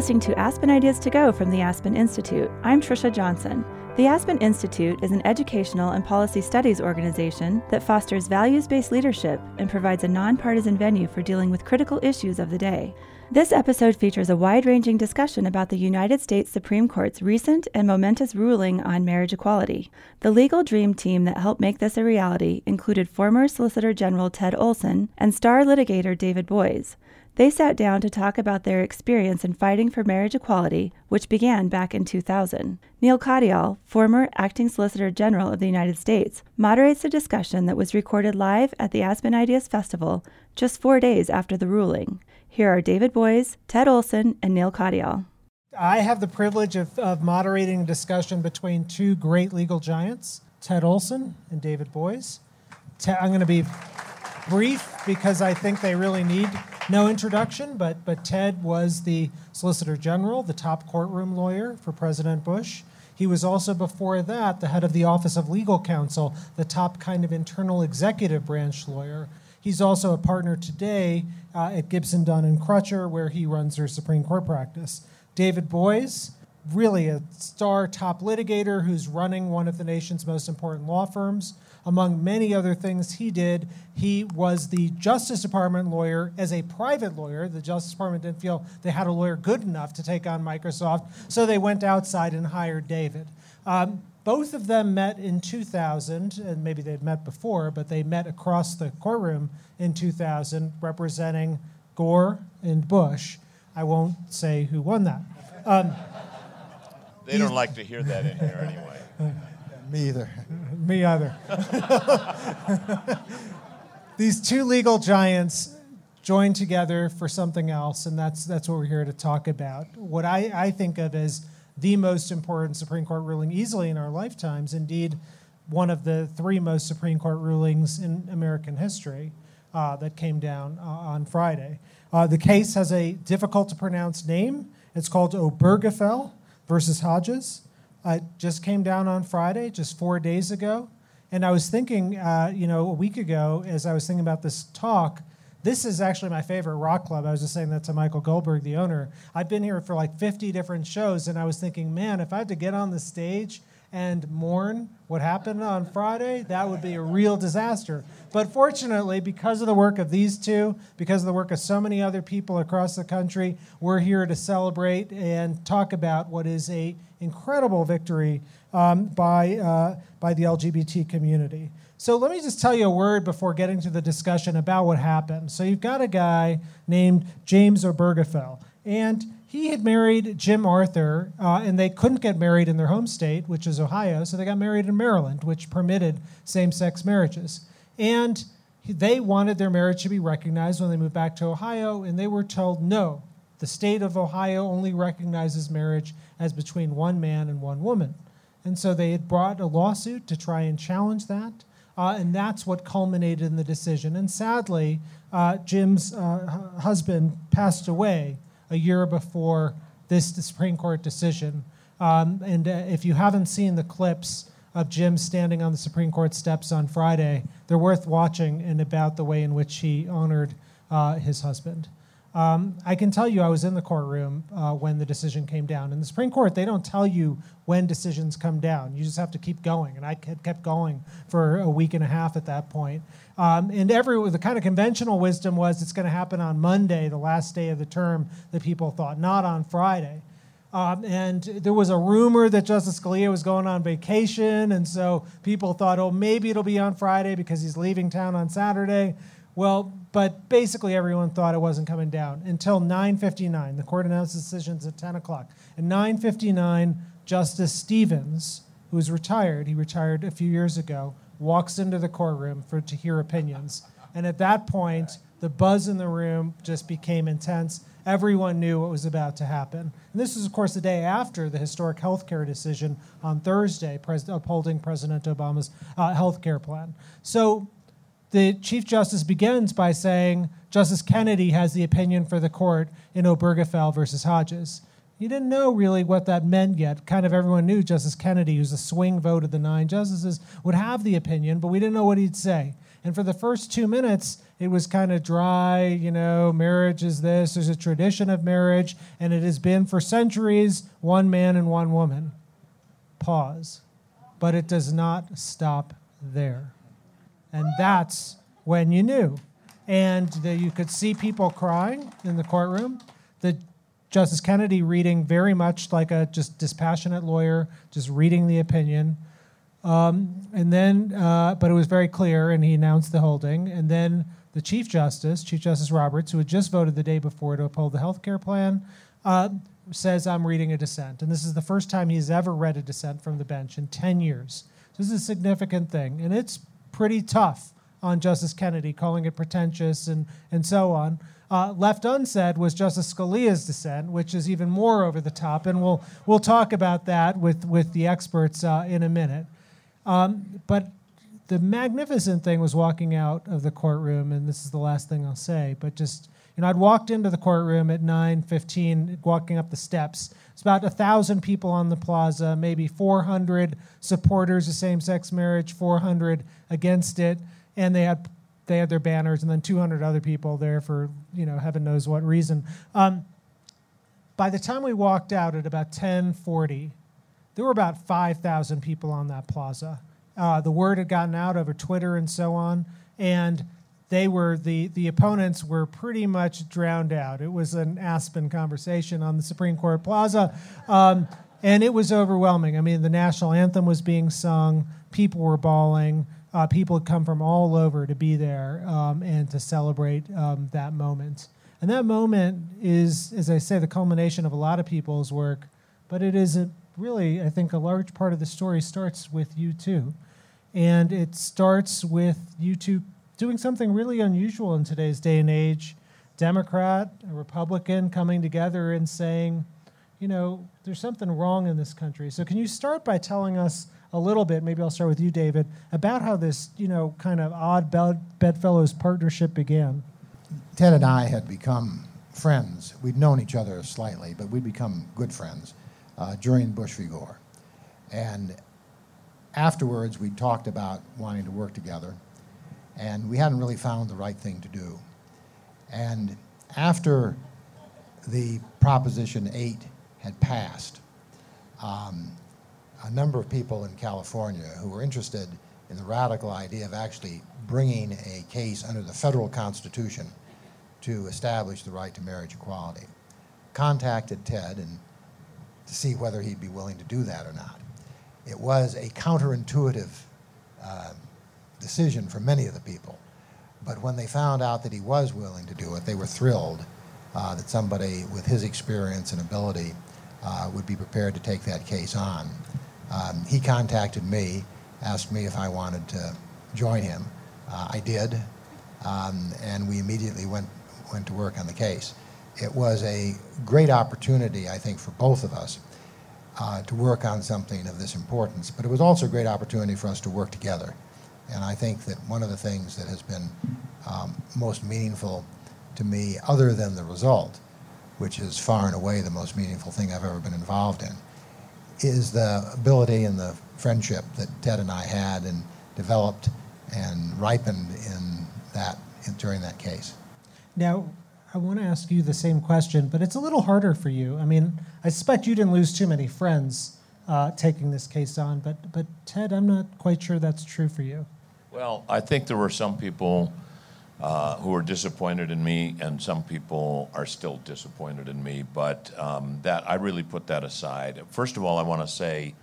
listening to Aspen Ideas to Go from the Aspen Institute. I'm Trisha Johnson. The Aspen Institute is an educational and policy studies organization that fosters values based leadership and provides a nonpartisan venue for dealing with critical issues of the day. This episode features a wide ranging discussion about the United States Supreme Court's recent and momentous ruling on marriage equality. The legal dream team that helped make this a reality included former Solicitor General Ted Olson and star litigator David Boies. They sat down to talk about their experience in fighting for marriage equality, which began back in 2000. Neal Katyal, former acting Solicitor General of the United States, moderates a discussion that was recorded live at the Aspen Ideas Festival just four days after the ruling. Here are David Boies, Ted Olson, and Neal Katyal. I have the privilege of, of moderating a discussion between two great legal giants, Ted Olson and David Boies. I'm going to be brief because I think they really need no introduction, but, but Ted was the Solicitor General, the top courtroom lawyer for President Bush. He was also, before that, the head of the Office of Legal Counsel, the top kind of internal executive branch lawyer. He's also a partner today uh, at Gibson, Dunn, and Crutcher, where he runs their Supreme Court practice. David Boies, really a star top litigator who's running one of the nation's most important law firms. Among many other things he did, he was the Justice Department lawyer as a private lawyer. The Justice Department didn't feel they had a lawyer good enough to take on Microsoft, so they went outside and hired David. Um, both of them met in 2000, and maybe they'd met before, but they met across the courtroom in 2000, representing Gore and Bush. I won't say who won that. Um, they don't like to hear that in here anyway. Me either. Me either. These two legal giants joined together for something else, and that's that's what we're here to talk about. What I, I think of as the most important Supreme Court ruling easily in our lifetimes, indeed, one of the three most Supreme Court rulings in American history uh, that came down uh, on Friday. Uh, the case has a difficult to pronounce name. It's called Obergefell versus Hodges. Uh, just came down on Friday, just four days ago. And I was thinking, uh, you know, a week ago, as I was thinking about this talk, this is actually my favorite rock club. I was just saying that to Michael Goldberg, the owner. I've been here for like 50 different shows, and I was thinking, man, if I had to get on the stage and mourn what happened on Friday, that would be a real disaster. But fortunately, because of the work of these two, because of the work of so many other people across the country, we're here to celebrate and talk about what is a incredible victory um, by, uh, by the LGBT community. So let me just tell you a word before getting to the discussion about what happened. So you've got a guy named James Obergefell, and he had married Jim Arthur, uh, and they couldn't get married in their home state, which is Ohio, so they got married in Maryland, which permitted same sex marriages. And they wanted their marriage to be recognized when they moved back to Ohio, and they were told no. The state of Ohio only recognizes marriage as between one man and one woman. And so they had brought a lawsuit to try and challenge that. Uh, and that's what culminated in the decision. And sadly, uh, Jim's uh, husband passed away a year before this Supreme Court decision. Um, and uh, if you haven't seen the clips of Jim standing on the Supreme Court steps on Friday, they're worth watching and about the way in which he honored uh, his husband. Um, I can tell you I was in the courtroom uh, when the decision came down. In the Supreme Court, they don't tell you when decisions come down. You just have to keep going. And I kept going for a week and a half at that point. Um, and every the kind of conventional wisdom was it's going to happen on Monday, the last day of the term, that people thought, not on Friday. Um, and there was a rumor that Justice Scalia was going on vacation, and so people thought, oh, maybe it'll be on Friday because he's leaving town on Saturday. Well, but basically everyone thought it wasn't coming down until 9:59. The court announced decisions at 10 o'clock. At 9:59, Justice Stevens, who is retired, he retired a few years ago, walks into the courtroom for to hear opinions. And at that point, the buzz in the room just became intense. Everyone knew what was about to happen. And this was, of course, the day after the historic health care decision on Thursday, pres- upholding President Obama's uh, health care plan. So the Chief Justice begins by saying Justice Kennedy has the opinion for the court in Obergefell versus Hodges. You didn't know really what that meant yet. Kind of everyone knew Justice Kennedy, who's a swing vote of the nine justices, would have the opinion, but we didn't know what he'd say. And for the first two minutes, it was kind of dry, you know, marriage is this, there's a tradition of marriage, and it has been for centuries one man and one woman. Pause. But it does not stop there. And that's when you knew. And the, you could see people crying in the courtroom. The Justice Kennedy reading very much like a just dispassionate lawyer, just reading the opinion. Um, and then, uh, but it was very clear, and he announced the holding. And then the Chief Justice, Chief Justice Roberts, who had just voted the day before to uphold the health care plan, uh, says, I'm reading a dissent. And this is the first time he's ever read a dissent from the bench in 10 years. So this is a significant thing. And it's pretty tough on Justice Kennedy, calling it pretentious and, and so on. Uh, left unsaid was Justice Scalia's dissent, which is even more over the top, and we'll we'll talk about that with with the experts uh, in a minute. Um, but the magnificent thing was walking out of the courtroom, and this is the last thing I'll say, but just you know, I'd walked into the courtroom at 9:15, walking up the steps. It's about a thousand people on the plaza, maybe 400 supporters of same-sex marriage, 400 against it, and they had they had their banners, and then 200 other people there for you know heaven knows what reason. Um, by the time we walked out at about 10:40, there were about 5,000 people on that plaza. Uh, the word had gotten out over Twitter and so on, and they were the the opponents were pretty much drowned out. It was an Aspen conversation on the Supreme Court Plaza, um, and it was overwhelming. I mean, the national anthem was being sung, people were bawling. Uh, people had come from all over to be there um, and to celebrate um, that moment. And that moment is, as I say, the culmination of a lot of people's work, but it is a, really, I think, a large part of the story starts with you too. And it starts with you doing something really unusual in today's day and age. Democrat, a Republican coming together and saying, you know, there's something wrong in this country. So, can you start by telling us a little bit, maybe I'll start with you, David, about how this, you know, kind of odd bedfellows partnership began? Ted and I had become friends. We'd known each other slightly, but we'd become good friends uh, during Bush v. Gore. And afterwards, we talked about wanting to work together, and we hadn't really found the right thing to do. And after the Proposition 8 had passed, um, a number of people in California who were interested in the radical idea of actually bringing a case under the federal constitution to establish the right to marriage equality contacted Ted and to see whether he'd be willing to do that or not. It was a counterintuitive uh, decision for many of the people. But when they found out that he was willing to do it, they were thrilled uh, that somebody with his experience and ability uh, would be prepared to take that case on. Um, he contacted me, asked me if I wanted to join him. Uh, I did, um, and we immediately went, went to work on the case. It was a great opportunity, I think, for both of us uh, to work on something of this importance, but it was also a great opportunity for us to work together. And I think that one of the things that has been um, most meaningful to me, other than the result, which is far and away the most meaningful thing I've ever been involved in, is the ability and the friendship that Ted and I had and developed and ripened in that in, during that case. Now, I want to ask you the same question, but it's a little harder for you. I mean, I suspect you didn't lose too many friends uh, taking this case on, but but Ted, I'm not quite sure that's true for you. Well, I think there were some people uh, who were disappointed in me, and some people are still disappointed in me. But um, that I really put that aside. First of all, I want to say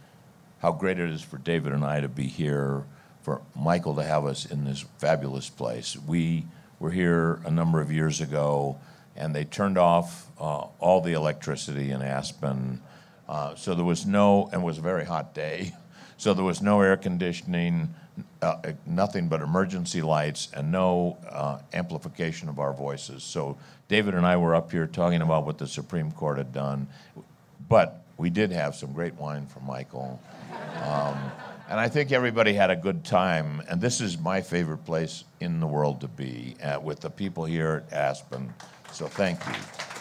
how great it is for David and I to be here, for Michael to have us in this fabulous place. We were here a number of years ago, and they turned off uh, all the electricity in Aspen. Uh, so there was no, and it was a very hot day, so there was no air conditioning uh, nothing but emergency lights and no uh, amplification of our voices. So David and I were up here talking about what the Supreme Court had done, but we did have some great wine from Michael. Um, and I think everybody had a good time. And this is my favorite place in the world to be uh, with the people here at Aspen. So thank you.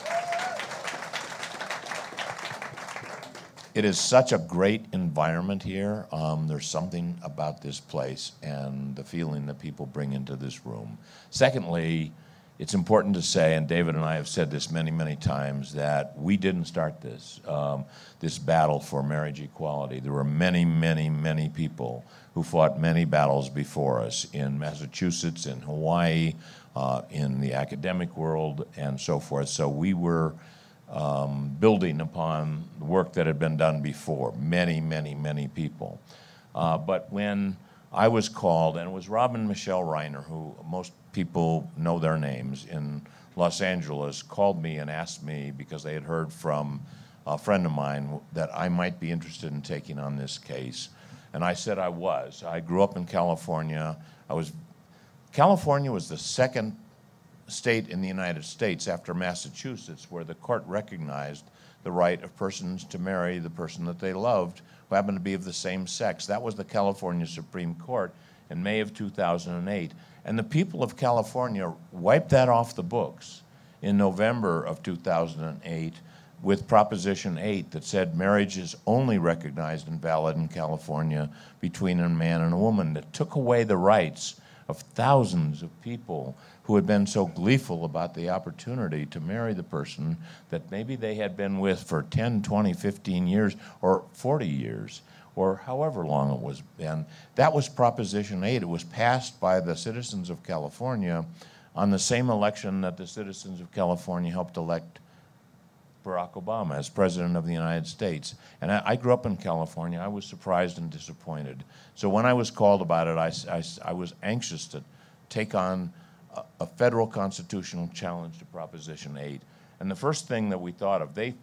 It is such a great environment here. Um, there's something about this place and the feeling that people bring into this room. Secondly, it's important to say, and David and I have said this many, many times, that we didn't start this, um, this battle for marriage equality. There were many, many, many people who fought many battles before us in Massachusetts, in Hawaii, uh, in the academic world, and so forth. So we were um, building upon the work that had been done before, many, many, many people. Uh, but when I was called, and it was Robin Michele Reiner, who most people know their names in Los Angeles, called me and asked me because they had heard from a friend of mine that I might be interested in taking on this case. And I said I was. I grew up in California. I was California was the second state in the United States after Massachusetts where the court recognized the right of persons to marry the person that they loved who happened to be of the same sex. That was the California Supreme Court in May of 2008. And the people of California wiped that off the books in November of 2008 with Proposition 8 that said marriage is only recognized and valid in California between a man and a woman, that took away the rights of thousands of people who had been so gleeful about the opportunity to marry the person that maybe they had been with for 10, 20, 15 years or 40 years or however long it was been. That was Proposition 8. It was passed by the citizens of California on the same election that the citizens of California helped elect Barack Obama as President of the United States. And I, I, grew up in California. I was surprised and disappointed. So when I was called about it, I, I, I was anxious to take on a, a, federal constitutional challenge to Proposition 8. And the first thing that we thought of, they,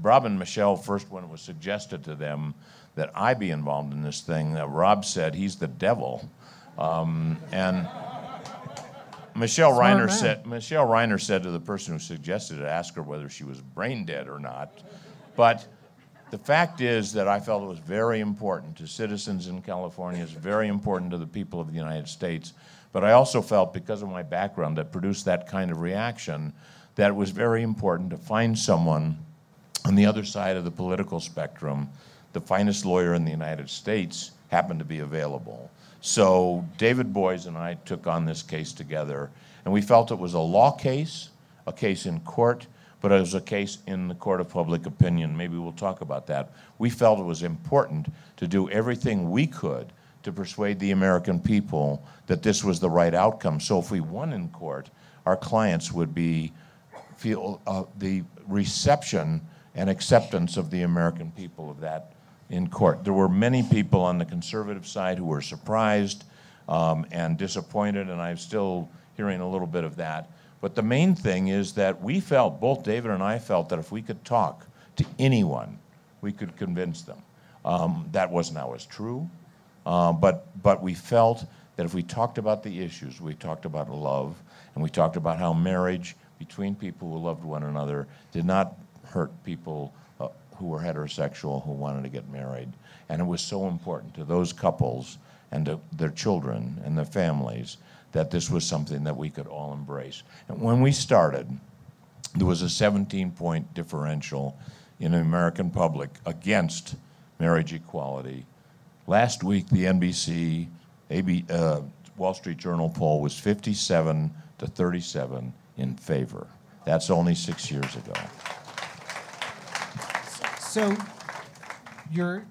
Rob and Michele, first when it was suggested to them that I be involved in this thing, that Rob said he's the devil. Um, and Michele Reiner said Michele Reiner said to the person who suggested it, ask her whether she was brain dead or not. But the fact is that I felt it was very important to citizens in California, it's very important to the people of the United States. But I also felt, because of my background that produced that kind of reaction, that it was very important to find someone on the other side of the political spectrum. The finest lawyer in the United States happened to be available. So David Boies and I took on this case together, and we felt it was a law case, a case in court, but it was a case in the court of public opinion. Maybe we'll talk about that. We felt it was important to do everything we could to persuade the American people that this was the right outcome. So if we won in court, our clients would be feel uh, the reception and acceptance of the American people of that in court. There were many people on the conservative side who were surprised um, and disappointed, and I'm still hearing a little bit of that. But the main thing is that we felt, both David and I felt, that if we could talk to anyone, we could convince them. Um, that wasn't always true, uh, but, but we felt that if we talked about the issues, we talked about love, and we talked about how marriage between people who loved one another did not hurt people who were heterosexual who wanted to get married. And it was so important to those couples and to their children and their families that this was something that we could all embrace. And when we started, there was a 17 point differential in the American public against marriage equality. Last week, the NBC AB, uh, Wall Street Journal poll was 57 to 37 in favor. That's only six years ago. So you're,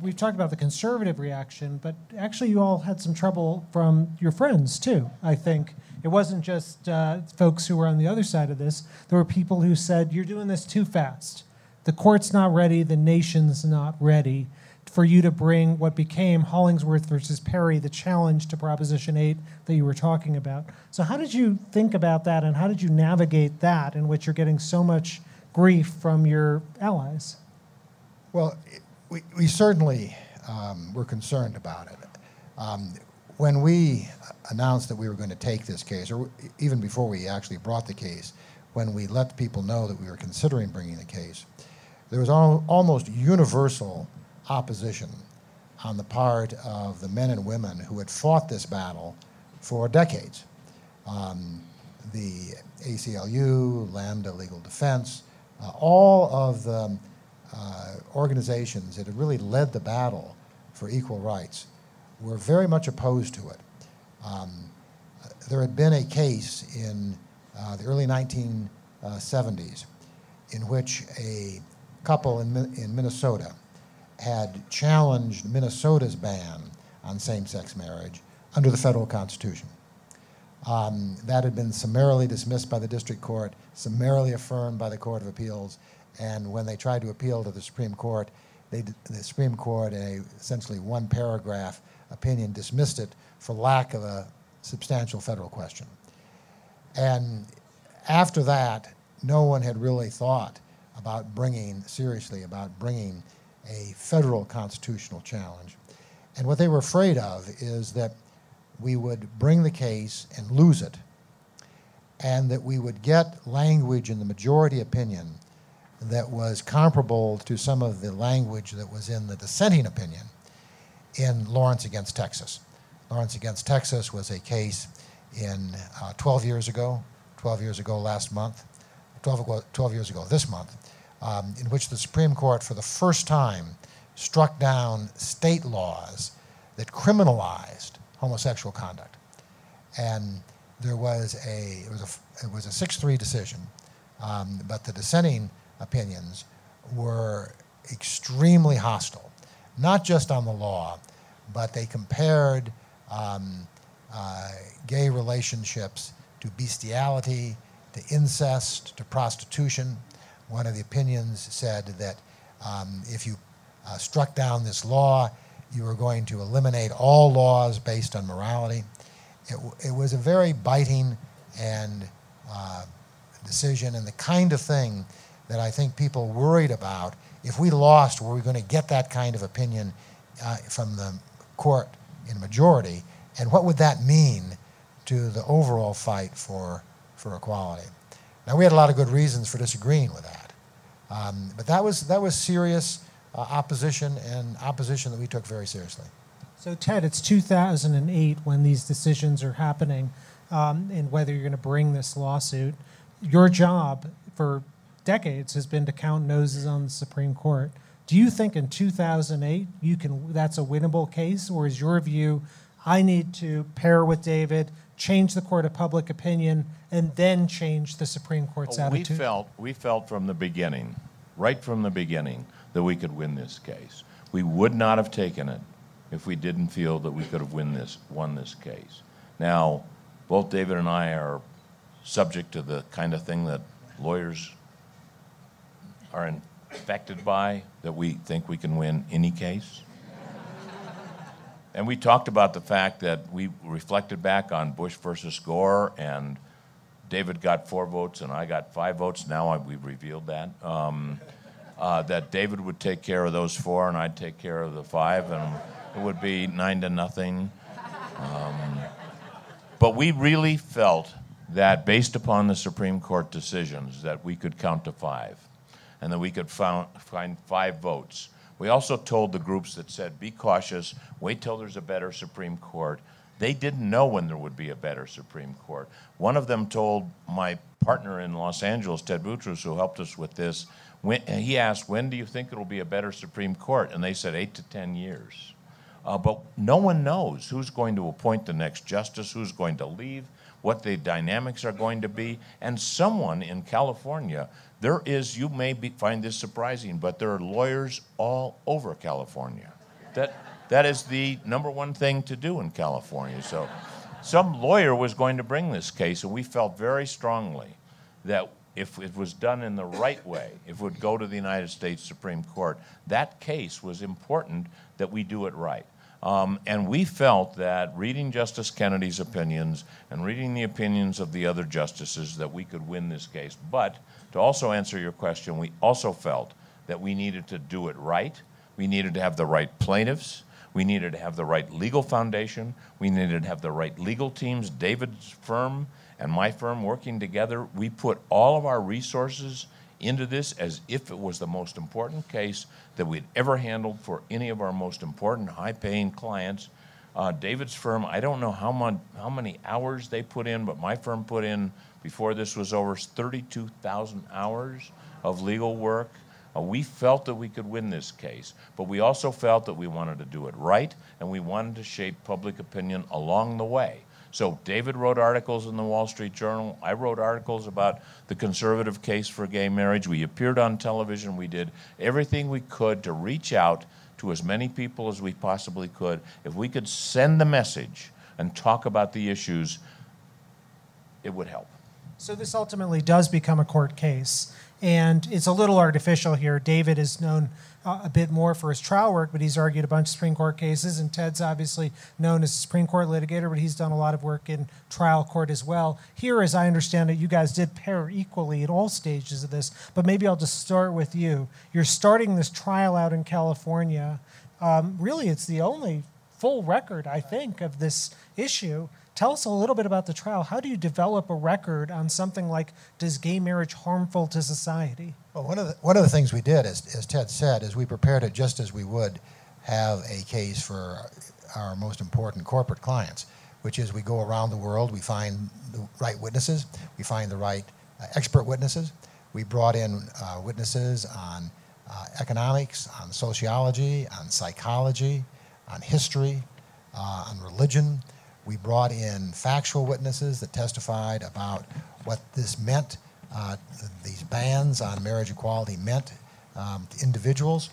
we've talked about the conservative reaction, but actually you all had some trouble from your friends too, I think. It wasn't just uh, folks who were on the other side of this. There were people who said, you're doing this too fast. The court's not ready, the nation's not ready for you to bring what became Hollingsworth versus Perry, the challenge to Proposition 8 that you were talking about. So, how did you think about that, and how did you navigate that in which you're getting so much grief from your allies? Well, we, we certainly um, were concerned about it. Um, when we announced that we were going to take this case, or even before we actually brought the case, when we let people know that we were considering bringing the case, there was al- almost universal opposition on the part of the men and women who had fought this battle for decades. Um, the ACLU, Lambda Legal Defense, uh, all of the uh, organizations that had really led the battle for equal rights were very much opposed to it. Um, there had been a case in uh, the early 1970s in which a couple in, in Minnesota had challenged Minnesota's ban on same sex marriage under the federal constitution. Um, that had been summarily dismissed by the district court, summarily affirmed by the Court of Appeals, and when they tried to appeal to the Supreme Court, they, the Supreme Court, in a essentially one paragraph opinion, dismissed it for lack of a substantial federal question. And after that, no one had really thought about bringing, seriously, about bringing a federal constitutional challenge. And what they were afraid of is that we would bring the case and lose it, and that we would get language in the majority opinion that was comparable to some of the language that was in the dissenting opinion in Lawrence against Texas. Lawrence against Texas was a case in uh, 12 years ago, 12 years ago last month, 12, 12 years ago this month, um, in which the Supreme Court, for the first time, struck down state laws that criminalized homosexual conduct. And there was a, it was a, it was a 6-3 decision, um, but the dissenting opinions were extremely hostile, not just on the law, but they compared um, uh, gay relationships to bestiality, to incest, to prostitution. One of the opinions said that um, if you uh, struck down this law, you were going to eliminate all laws based on morality. It, it was a very biting and uh, decision and the kind of thing that I think people worried about. If we lost, were we going to get that kind of opinion uh, from the court in majority? And what would that mean to the overall fight for, for equality? Now, we had a lot of good reasons for disagreeing with that. Um, but that was, that was serious uh, opposition and opposition that we took very seriously. So, Ted, it's 2008 when these decisions are happening um, and whether you're going to bring this lawsuit. Your job for decades has been to count noses on the Supreme Court. Do you think in 2008 you can that's a winnable case, or is your view I need to pair with David, change the court of public opinion, and then change the Supreme Court's oh, attitude? We felt we felt from the beginning, right from the beginning, that we could win this case. We would not have taken it if we didn't feel that we could have win this, won this case. Now, both David and I are subject to the kind of thing that lawyers are infected by, that we think we can win any case. And we talked about the fact that we reflected back on Bush versus Gore, and David got four votes and I got five votes. Now I, we've revealed that. Um, uh, that David would take care of those four and I'd take care of the five, and it would be nine to nothing. Um, but we really felt that based upon the Supreme Court decisions that we could count to five and that we could found, find five votes. We also told the groups that said, be cautious, wait till there's a better Supreme Court. They didn't know when there would be a better Supreme Court. One of them told my partner in Los Angeles, Ted Boutrous, who helped us with this, when, he asked, when do you think it'll be a better Supreme Court? And they said, eight to 10 years. Uh, but no one knows who's going to appoint the next justice, who's going to leave, what the dynamics are going to be. And someone in California, there is, you may be, find this surprising, but there are lawyers all over California. That, that is the number one thing to do in California. So some lawyer was going to bring this case, and we felt very strongly that if it was done in the right way, if it would go to the United States Supreme Court, that case was important that we do it right. Um, and we felt that reading Justice Kennedy's opinions and reading the opinions of the other justices that we could win this case. But to also answer your question, we also felt that we needed to do it right. We needed to have the right plaintiffs. We needed to have the right legal foundation. We needed to have the right legal teams. David's firm and my firm working together, we put all of our resources into this as if it was the most important case that we'd ever handled for any of our most important high paying clients. Uh, David's firm, I don't know how, mon- how many hours they put in, but my firm put in before this was over 32,000 hours of legal work. Uh, we felt that we could win this case, but we also felt that we wanted to do it right and we wanted to shape public opinion along the way. So David wrote articles in the Wall Street Journal. I wrote articles about the conservative case for gay marriage. We appeared on television. We did everything we could to reach out to as many people as we possibly could. If we could send the message and talk about the issues, it would help. So this ultimately does become a court case. And it's a little artificial here. David is known uh, a bit more for his trial work, but he's argued a bunch of Supreme Court cases. And Ted's obviously known as a Supreme Court litigator, but he's done a lot of work in trial court as well. Here, as I understand it, you guys did pair equally at all stages of this. But maybe I'll just start with you. You're starting this trial out in California. Um, really, it's the only full record, I think, of this issue. Tell us a little bit about the trial. How do you develop a record on something like does gay marriage harmful to society? Well, one of the, one of the things we did, as, as Ted said, is we prepared it just as we would have a case for our most important corporate clients, which is we go around the world, we find the right witnesses, we find the right uh, expert witnesses. We brought in uh, witnesses on uh, economics, on sociology, on psychology, on history, uh, on religion. We brought in factual witnesses that testified about what this meant, uh, these bans on marriage equality meant um, to individuals.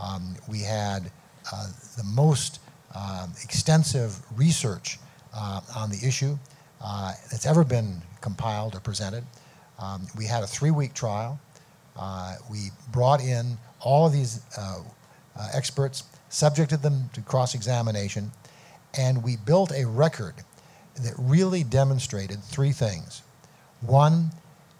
Um, we had uh, the most um, extensive research uh, on the issue uh, that's ever been compiled or presented. Um, we had a three week trial. Uh, we brought in all of these experts, subjected them to cross examination, and we built a record that really demonstrated three things. One,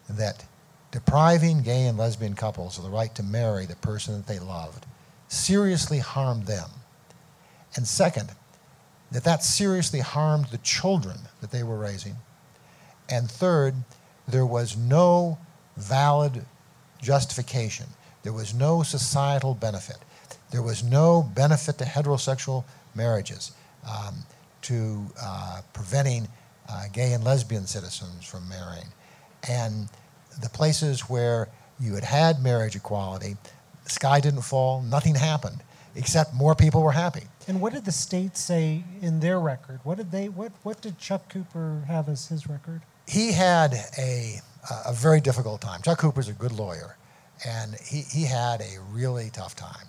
that depriving gay and lesbian couples of the right to marry the person that they loved seriously harmed them. And second, that that seriously harmed the children that they were raising. And third, there was no valid justification. There was no societal benefit. There was no benefit to heterosexual marriages um, to uh, preventing uh, gay and lesbian citizens from marrying. And the places where you had had marriage equality, the sky didn't fall, nothing happened, except more people were happy. And what did the state say in their record? What did they? What What did Chuck Cooper have as his record? He had a a very difficult time. Chuck Cooper's a good lawyer, and he he had a really tough time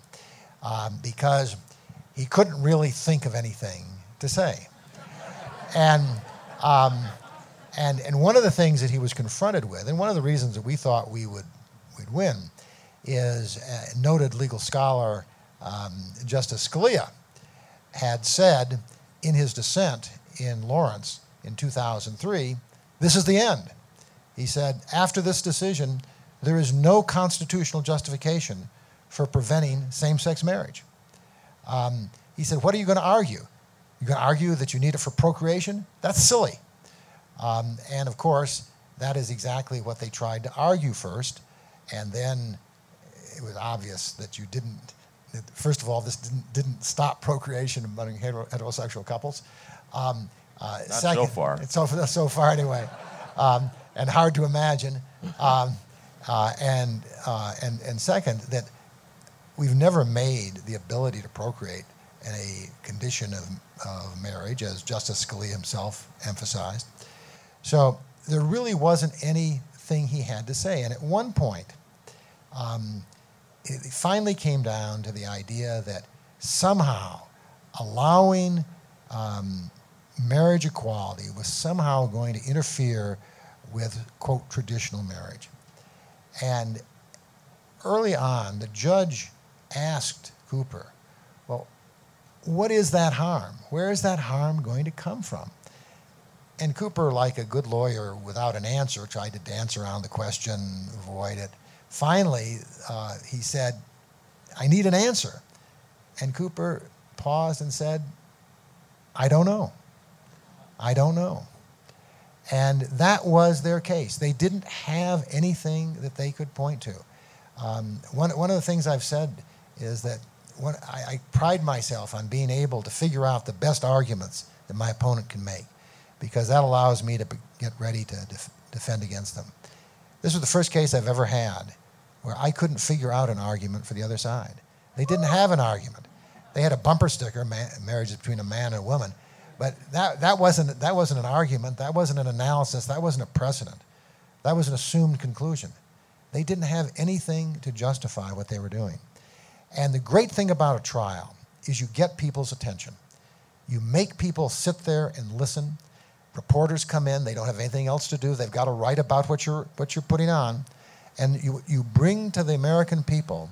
um, because he couldn't really think of anything to say. And, um, and, and one of the things that he was confronted with, and one of the reasons that we thought we would we'd win, is uh, noted legal scholar um, Justice Scalia had said in his dissent in Lawrence in 2003, this is the end. He said, after this decision, there is no constitutional justification for preventing same sex marriage. Um, he said, What are you going to argue? You're going to argue that you need it for procreation? That's silly. Um, and of course, that is exactly what they tried to argue first. And then it was obvious that you didn't, that first of all, this didn't, didn't stop procreation among heterosexual couples. Um, uh, Not second, so far. So, so far, anyway. Um, and hard to imagine. Um, uh, and, uh, and, and second, that we've never made the ability to procreate in a condition of, of marriage, as Justice Scalia himself emphasized. So there really wasn't anything he had to say. And at one point, um, it finally came down to the idea that somehow allowing um, marriage equality was somehow going to interfere with, quote, traditional marriage. And early on, the judge asked Cooper, well, what is that harm? Where is that harm going to come from? And Cooper, like a good lawyer without an answer, tried to dance around the question, avoid it. Finally, uh, he said, I need an answer. And Cooper paused and said, I don't know. I don't know. And that was their case. They didn't have anything that they could point to. Um, one, one of the things I've said is that I, I, pride myself on being able to figure out the best arguments that my opponent can make because that allows me to get ready to def- defend against them. This was the first case I've ever had where I couldn't figure out an argument for the other side. They didn't have an argument. They had a bumper sticker, marriage between a man and a woman, but that, that, wasn't, that wasn't an argument, that wasn't an analysis, that wasn't a precedent. That was an assumed conclusion. They didn't have anything to justify what they were doing. And the great thing about a trial is you get people's attention. You make people sit there and listen. Reporters come in, they don't have anything else to do. They've got to write about what you're, what you're putting on. And you, you bring to the American people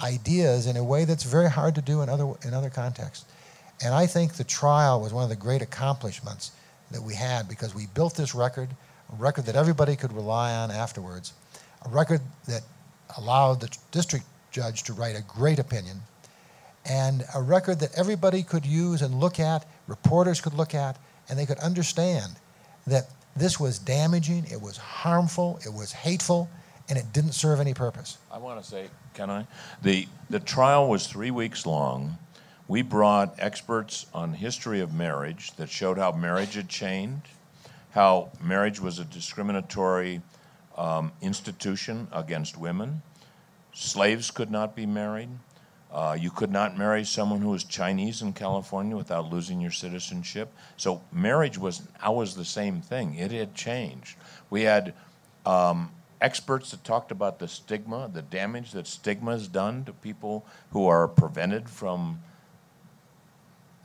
ideas in a way that's very hard to do in other, in other contexts. And I think the trial was one of the great accomplishments that we had because we built this record, a record that everybody could rely on afterwards, a record that allowed the district judge to write a great opinion, and a record that everybody could use and look at, reporters could look at, and they could understand that this was damaging, it was harmful, it was hateful, and it didn't serve any purpose. I want to say, can I? The, the trial was three weeks long. We brought experts on history of marriage that showed how marriage had changed, how marriage was a discriminatory um, institution against women. Slaves could not be married. Uh, you could not marry someone who was Chinese in California without losing your citizenship. So marriage was always the same thing. It had changed. We had um, experts that talked about the stigma, the damage that stigma has done to people who are prevented from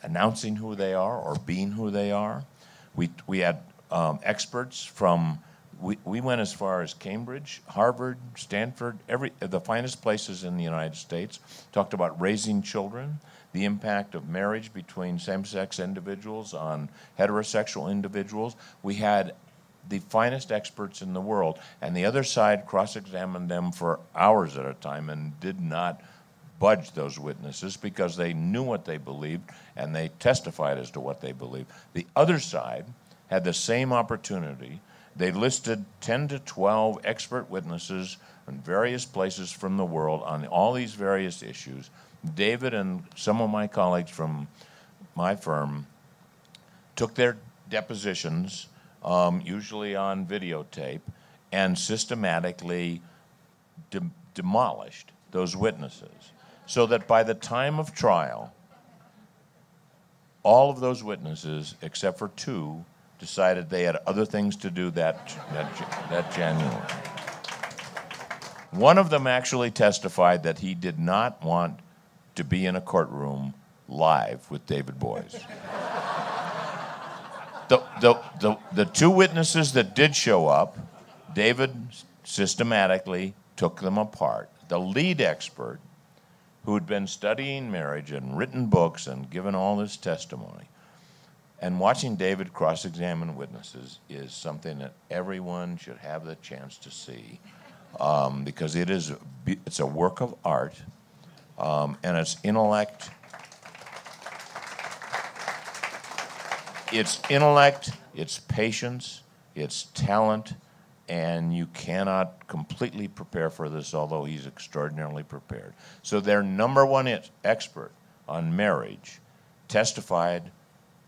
announcing who they are or being who they are. We, we had um, experts from, we, we went as far as Cambridge, Harvard, Stanford, every, the finest places in the United States, talked about raising children, the impact of marriage between same sex individuals on heterosexual individuals. We had the finest experts in the world, and the other side cross examined them for hours at a time and did not budge those witnesses because they knew what they believed and they testified as to what they believed. The other side had the same opportunity. They listed 10 to 12 expert witnesses in various places from the world on all these various issues. David and some of my colleagues from my firm took their depositions um, usually on videotape, and systematically de- demolished those witnesses. So that by the time of trial, all of those witnesses, except for two, decided they had other things to do that, that, that January. One of them actually testified that he did not want to be in a courtroom live with David Boies the, the, the, the two witnesses that did show up, David systematically took them apart. The lead expert, who had been studying marriage and written books and given all this testimony, and watching David cross examine witnesses is something that everyone should have the chance to see um, because it is it's a work of art um, and it's intellect it's intellect, it's patience, it's talent, and you cannot completely prepare for this, although he's extraordinarily prepared. So, their number one expert on marriage testified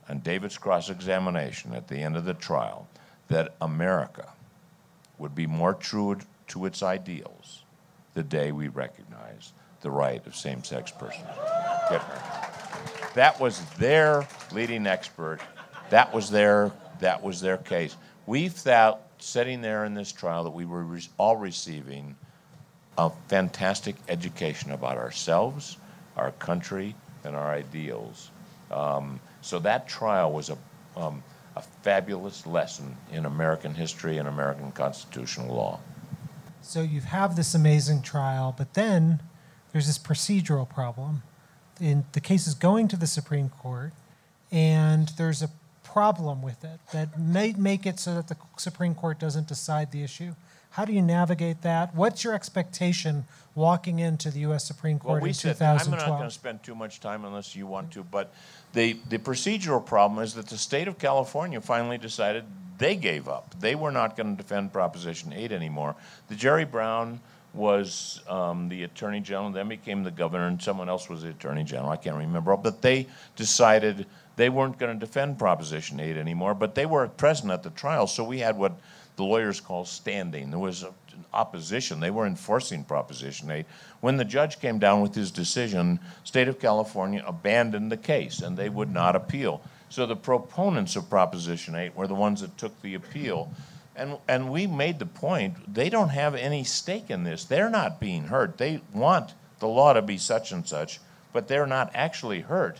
on David's cross examination at the end of the trial that America would be more true to its ideals the day we recognize the right of same sex persons. That was their leading expert that was their, that was their case. We felt, sitting there in this trial, that we were re- all receiving a fantastic education about ourselves, our country, and our ideals. Um, so that trial was a, um, a fabulous lesson in American history and American constitutional law. So you have this amazing trial, but then there's this procedural problem. In the case is going to the Supreme Court, and there's a problem with it that may make it so that the Supreme Court doesn't decide the issue? How do you navigate that? What's your expectation walking into the U.S. Supreme Court well, we in said, 2012? I'm not going to spend too much time unless you want to, but the, the procedural problem is that the state of California finally decided they gave up. They were not going to defend Proposition 8 anymore. The Jerry Brown was um, the attorney general, then became the governor, and someone else was the attorney general. I can't remember. But they decided they weren't going to defend Proposition 8 anymore, but they were present at the trial. So we had what the lawyers call standing. There was opposition. They were enforcing Proposition 8. When the judge came down with his decision, state of California abandoned the case and they would not appeal. So the proponents of Proposition 8 were the ones that took the appeal. And, and we made the point they don't have any stake in this. They're not being hurt. They want the law to be such and such, but they're not actually hurt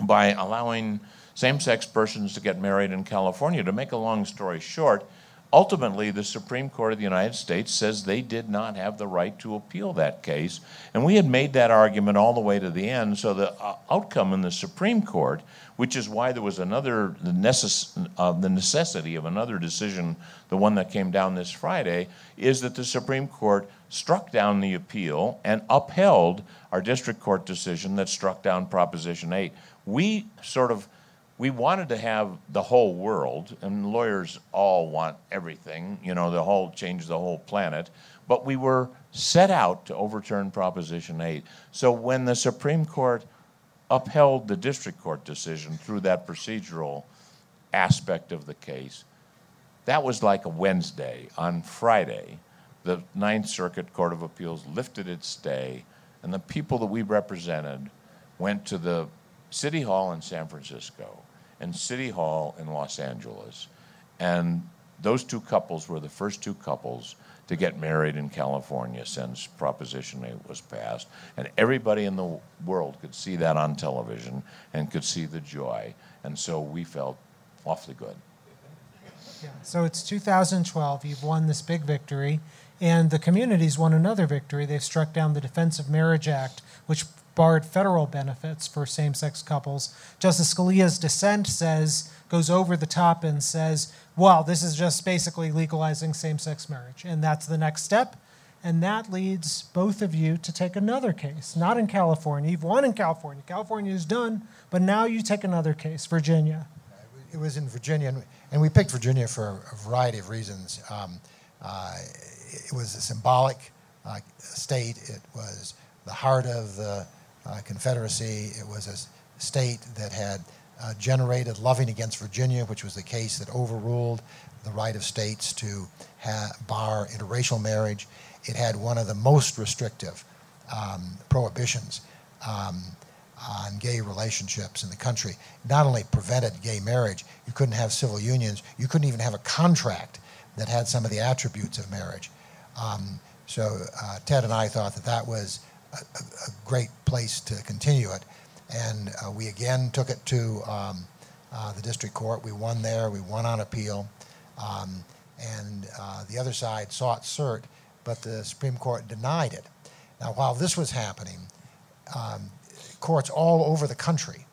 by allowing same sex persons to get married in California. To make a long story short, ultimately the Supreme Court of the United States says they did not have the right to appeal that case. And we had made that argument all the way to the end. So the uh, outcome in the Supreme Court, which is why there was another, the, necess- uh, the necessity of another decision, the one that came down this Friday, is that the Supreme Court struck down the appeal and upheld our district court decision that struck down Proposition 8. We sort of we wanted to have the whole world, and lawyers all want everything, you know, the whole change the whole planet. But we were set out to overturn Proposition 8. So when the Supreme Court upheld the district court decision through that procedural aspect of the case, that was like a Wednesday. On Friday, the Ninth Circuit Court of Appeals lifted its stay, and the people that we represented went to the City Hall in San Francisco and City Hall in Los Angeles. And those two couples were the first two couples to get married in California since Proposition 8 was passed. And everybody in the world could see that on television and could see the joy. And so we felt awfully good. Yeah. So it's 2012. You've won this big victory, and the community's won another victory. They've struck down the Defense of Marriage Act, which barred federal benefits for same sex couples. Justice Scalia's dissent says, goes over the top and says, well, this is just basically legalizing same sex marriage. And that's the next step. And that leads both of you to take another case, not in California. You've won in California. California is done, but now you take another case, Virginia. It was in Virginia, and we picked Virginia for a variety of reasons. Um, uh, it was a symbolic uh, state. It was the heart of the uh, Confederacy. It was a state that had uh, generated Loving against Virginia, which was the case that overruled the right of states to ha- bar interracial marriage. It had one of the most restrictive um, prohibitions um, on gay relationships in the country. Not only prevented gay marriage, you couldn't have civil unions, you couldn't even have a contract that had some of the attributes of marriage. Um, so uh, Ted and I thought that that was a, a great place to continue it. And uh, we again took it to um, uh, the district court. We won there. We won on appeal. Um, and uh, the other side sought cert, but the Supreme Court denied it. Now, while this was happening, um, courts all over the country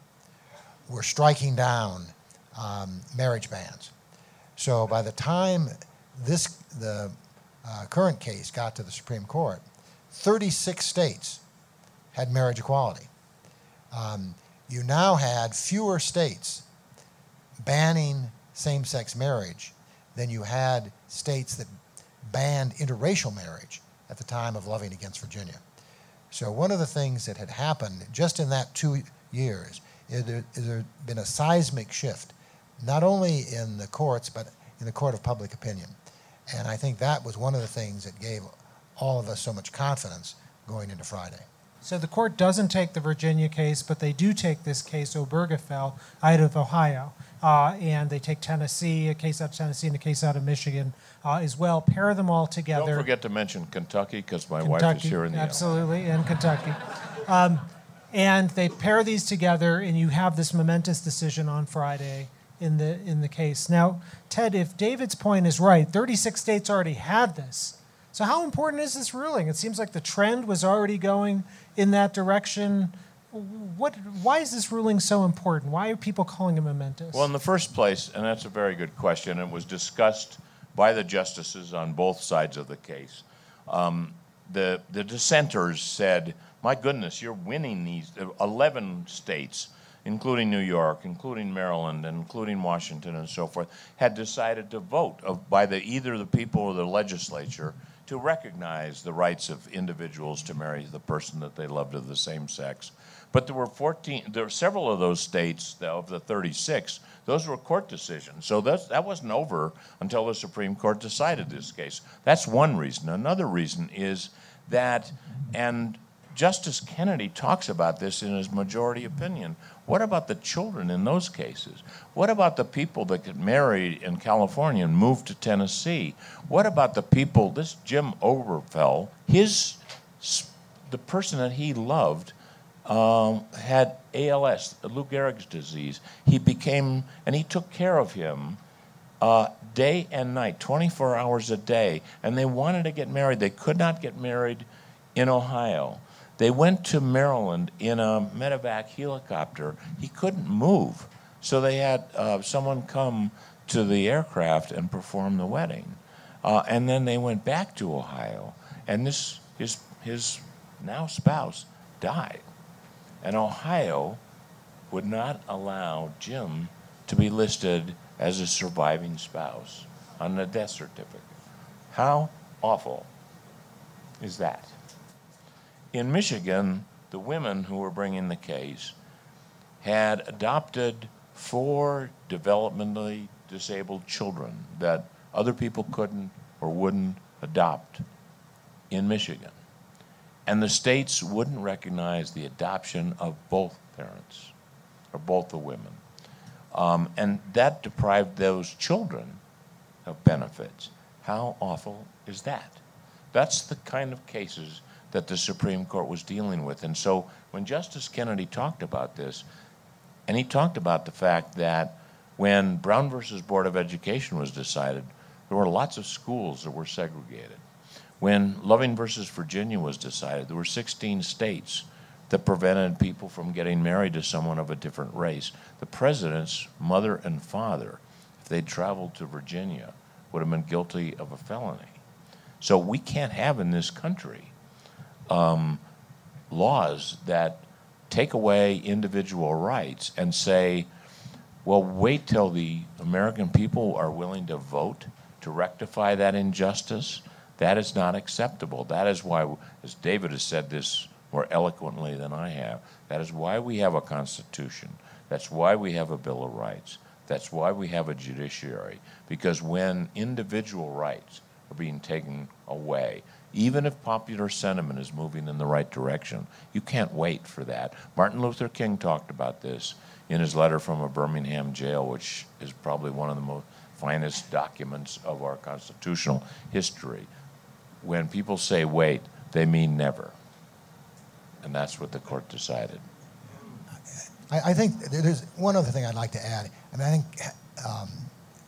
were striking down um, marriage bans. So by the time this the uh, current case got to the Supreme Court, 36 states had marriage equality. Um, you now had fewer states banning same sex marriage than you had states that banned interracial marriage at the time of Loving against Virginia. So, one of the things that had happened just in that two years is there has been a seismic shift, not only in the courts, but in the court of public opinion. And I think that was one of the things that gave all of us so much confidence going into Friday. So the court doesn't take the Virginia case, but they do take this case, Obergefell, out of Ohio. Uh, and they take Tennessee, a case out of Tennessee, and a case out of Michigan uh, as well. Pair them all together. Don't forget to mention Kentucky because my Kentucky, wife is here in the absolutely, and Kentucky. Um, and they pair these together, and you have this momentous decision on Friday in the in the case. Now, Ted, if David's point is right, 36 states already had this. So, how important is this ruling? It seems like the trend was already going in that direction. What, why is this ruling so important? Why are people calling it momentous? Well, in the first place, and that's a very good question, it was discussed by the justices on both sides of the case. Um, the, the dissenters said, my goodness, you're winning these 11 states, including New York, including Maryland, including Washington, and so forth, had decided to vote by the, either the people or the legislature to recognize the rights of individuals to marry the person that they loved of the same sex. But there were 14, there were several of those states of the 36, those were court decisions. So that, that wasn't over until the Supreme Court decided this case. That's one reason. Another reason is that, and Justice Kennedy talks about this in his majority opinion. What about the children in those cases? What about the people that get married in California and move to Tennessee? What about the people, this Jim Obergefell, his, the person that he loved um, had ALS, Lou Gehrig's disease. He became, and he took care of him uh, day and night, 24 hours a day. And they wanted to get married. They could not get married in Ohio. They went to Maryland in a medevac helicopter. He couldn't move. So they had uh, someone come to the aircraft and perform the wedding. Uh, and then they went back to Ohio. And this, his, his now spouse died. And Ohio would not allow Jim to be listed as a surviving spouse on the death certificate. How awful is that? In Michigan, the women who were bringing the case had adopted four developmentally disabled children that other people couldn't or wouldn't adopt in Michigan. And the states wouldn't recognize the adoption of both parents or both the women. Um, and that deprived those children of benefits. How awful is that? That's the kind of cases that the Supreme Court was dealing with. And so when Justice Kennedy talked about this, and he talked about the fact that when Brown versus Board of Education was decided, there were lots of schools that were segregated. When Loving versus Virginia was decided, there were 16 states that prevented people from getting married to someone of a different race. The president's mother and father, if they'd traveled to Virginia, would have been guilty of a felony. So we can't have in this country um, laws that take away individual rights and say, well, wait till the American people are willing to vote to rectify that injustice that is not acceptable. That is why, as David has said this more eloquently than I have, that is why we have a Constitution. That's why we have a Bill of Rights. That's why we have a judiciary. Because when individual rights are being taken away, even if popular sentiment is moving in the right direction, you can't wait for that. Martin Luther King talked about this in his letter from a Birmingham jail, which is probably one of the most finest documents of our constitutional history when people say wait, they mean never. And that's what the court decided. I, think there's one other thing I'd like to add. I mean, I think um,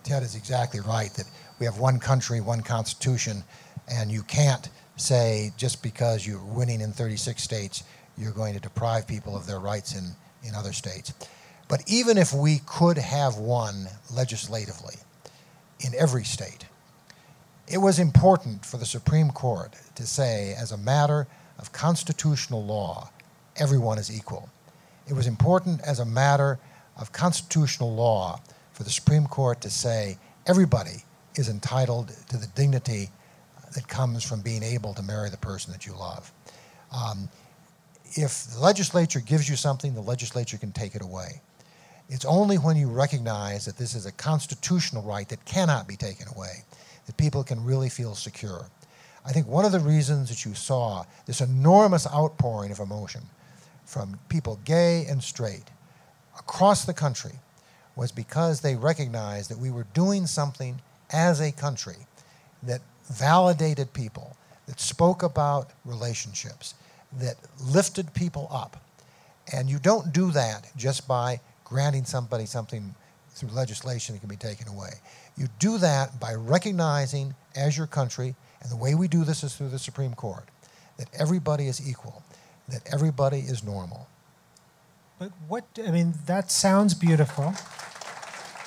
Ted is exactly right that we have one country, one constitution, and you can't say just because you're winning in 36 states, you're going to deprive people of their rights in, in other states. But even if we could have won legislatively in every state, it was important for the Supreme Court to say, as a matter of constitutional law, everyone is equal. It was important as a matter of constitutional law for the Supreme Court to say everybody is entitled to the dignity that comes from being able to marry the person that you love. Um, if the legislature gives you something, the legislature can take it away. It's only when you recognize that this is a constitutional right that cannot be taken away that people can really feel secure. I think one of the reasons that you saw this enormous outpouring of emotion from people, gay and straight, across the country was because they recognized that we were doing something as a country that validated people, that spoke about relationships, that lifted people up. And you don't do that just by granting somebody something through legislation that can be taken away. You do that by recognizing as your country, and the way we do this is through the Supreme Court, that everybody is equal, that everybody is normal. But what, I mean, that sounds beautiful.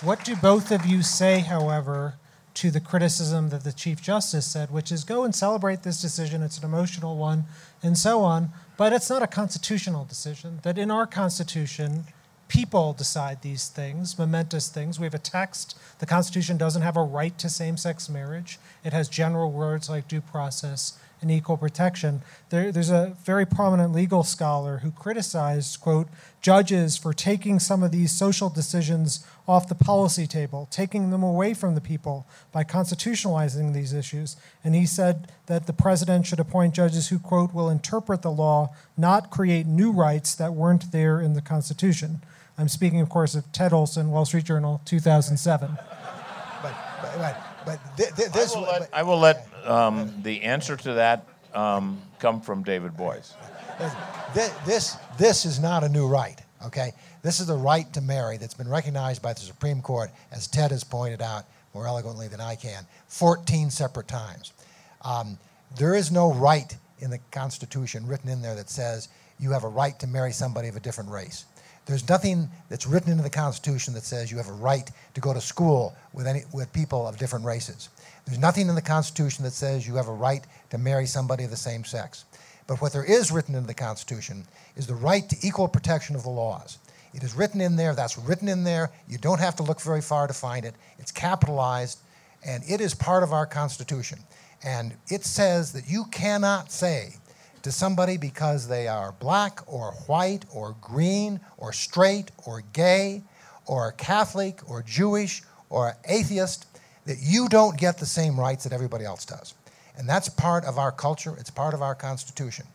What do both of you say, however, to the criticism that the Chief Justice said, which is go and celebrate this decision, it's an emotional one, and so on, but it's not a constitutional decision, that in our Constitution, people decide these things, momentous things. We have a text. The Constitution doesn't have a right to same sex marriage, it has general words like due process and equal protection. There, there's a very prominent legal scholar who criticized, quote, judges for taking some of these social decisions off the policy table, taking them away from the people by constitutionalizing these issues. And he said that the president should appoint judges who, quote, will interpret the law, not create new rights that weren't there in the Constitution. I'm speaking, of course, of Ted Olson, Wall Street Journal, 2007. But, but, but th- th- this. I will let, I will let um, the answer to that um, come from David Boies. This, this, this is not a new right, okay? This is the right to marry that's been recognized by the Supreme Court, as Ted has pointed out more eloquently than I can, 14 separate times. Um, there is no right in the Constitution written in there that says you have a right to marry somebody of a different race. There's nothing that's written into the Constitution that says you have a right to go to school with, any, with people of different races. There's nothing in the Constitution that says you have a right to marry somebody of the same sex. But what there is written in the Constitution is the right to equal protection of the laws. It is written in there, that's written in there. You don't have to look very far to find it. It's capitalized, and it is part of our Constitution. And it says that you cannot say to somebody because they are black or white or green or straight or gay or Catholic or Jewish or atheist that you don't get the same rights that everybody else does. And that's part of our culture, it's part of our Constitution.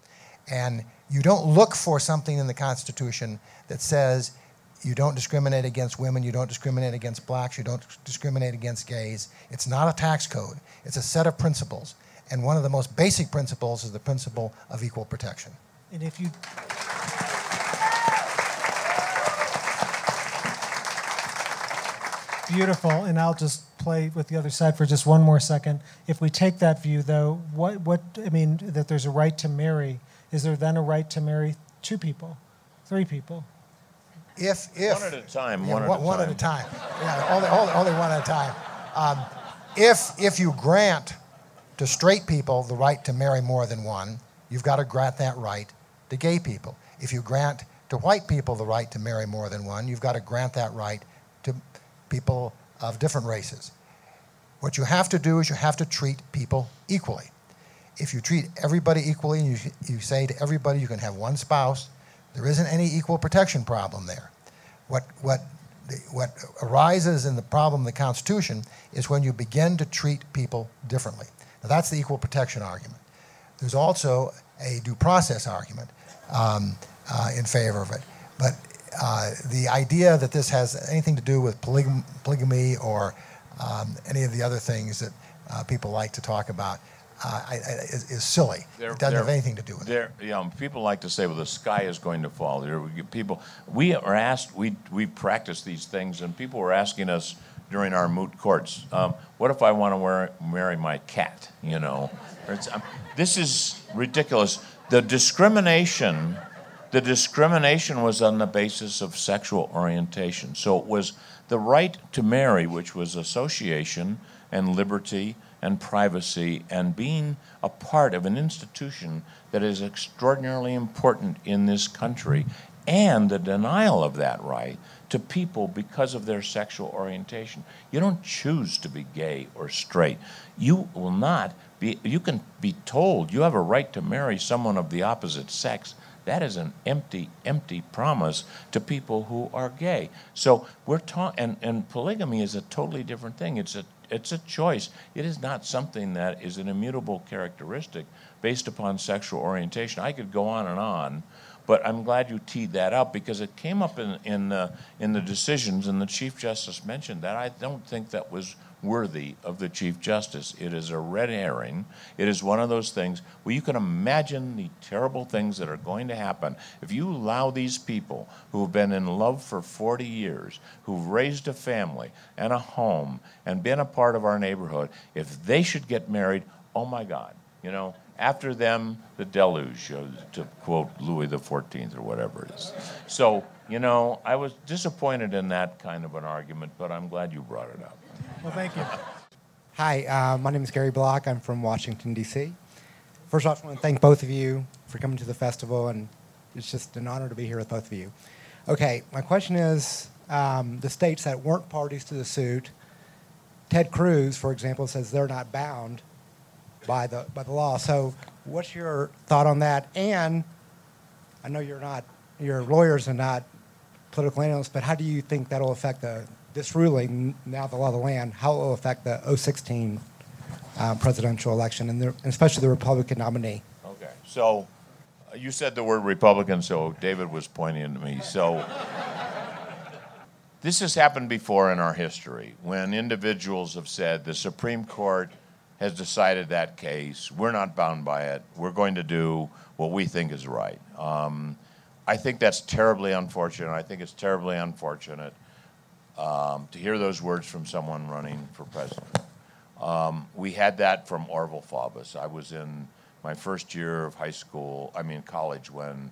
And you don't look for something in the Constitution that says you don't discriminate against women, you don't discriminate against blacks, you don't discriminate against gays. It's not a tax code, it's a set of principles. And one of the most basic principles is the principle of equal protection. And if you Beautiful, and I'll just play with the other side for just one more second. If we take that view, though, what, what I mean, that there's a right to marry, is there then a right to marry two people, three people? If, if One at a time, yeah, one at a one at a time. time. Yeah, only, only, only one at a time. Um, if, if you grant to straight people the right to marry more than one, you've got to grant that right to gay people. If you grant to white people the right to marry more than one, you've got to grant that right to people of different races. What you have to do is you have to treat people equally. If you treat everybody equally and you, you say to everybody you can have one spouse, there isn't any equal protection problem there. What, what, the, what arises in the problem of the Constitution is when you begin to treat people differently. Now, that's the equal protection argument. There's also a due process argument um, uh, in favor of it. But uh, the idea that this has anything to do with polygam- polygamy or um, any of the other things that uh, people like to talk about uh, I, I, is, is silly. There- it doesn't have anything to do with it. There, you know, people like to say, "Well, the sky is going to fall." There, people. We are asked. We we practice these things, and people were asking us during our moot courts, um, "What if I want to marry my cat?" You know, um, this is ridiculous. The discrimination, the discrimination was on the basis of sexual orientation. So it was the right to marry, which was association and liberty and privacy and being a part of an institution that is extraordinarily important in this country, and the denial of that right to people because of their sexual orientation. You don't choose to be gay or straight. You will not be, you can be told you have a right to marry someone of the opposite sex. That is an empty, empty promise to people who are gay. So we're talking, and, and polygamy is a totally different thing. It's a it's a choice. It is not something that is an immutable characteristic based upon sexual orientation. I could go on and on, but I'm glad you teed that up because it came up in in uh, in the decisions, and the Chief Justice mentioned that. I don't think that was worthy of the Chief Justice. It is a red herring. It is one of those things where you can imagine the terrible things that are going to happen if you allow these people who have been in love for 40 years, who've raised a family and a home and been a part of our neighborhood, if they should get married, oh my God, you know, after them, the deluge, to quote Louis XIV or whatever it is. So, you know, I was disappointed in that kind of an argument, but I'm glad you brought it up. Well, thank you. Hi, uh, my name is Gary Block. I'm from Washington, D.C. First off, I want to thank both of you for coming to the festival, and it's just an honor to be here with both of you. Okay, my question is um, the states that weren't parties to the suit, Ted Cruz, for example, says they're not bound by the by the law. So, what's your thought on that? And I know you're not, your lawyers are not political analysts, but how do you think that'll affect the this ruling now the law of the land? How it will affect the 016 uh, presidential election and, the, and especially the Republican nominee? Okay, so uh, you said the word Republican, so David was pointing at me. So this has happened before in our history when individuals have said the Supreme Court has decided that case. We're not bound by it. We're going to do what we think is right. Um, I think that's terribly unfortunate. I think it's terribly unfortunate um, to hear those words from someone running for president. Um, we had that from Orval Faubus. I was in my first year of high school, I mean college, when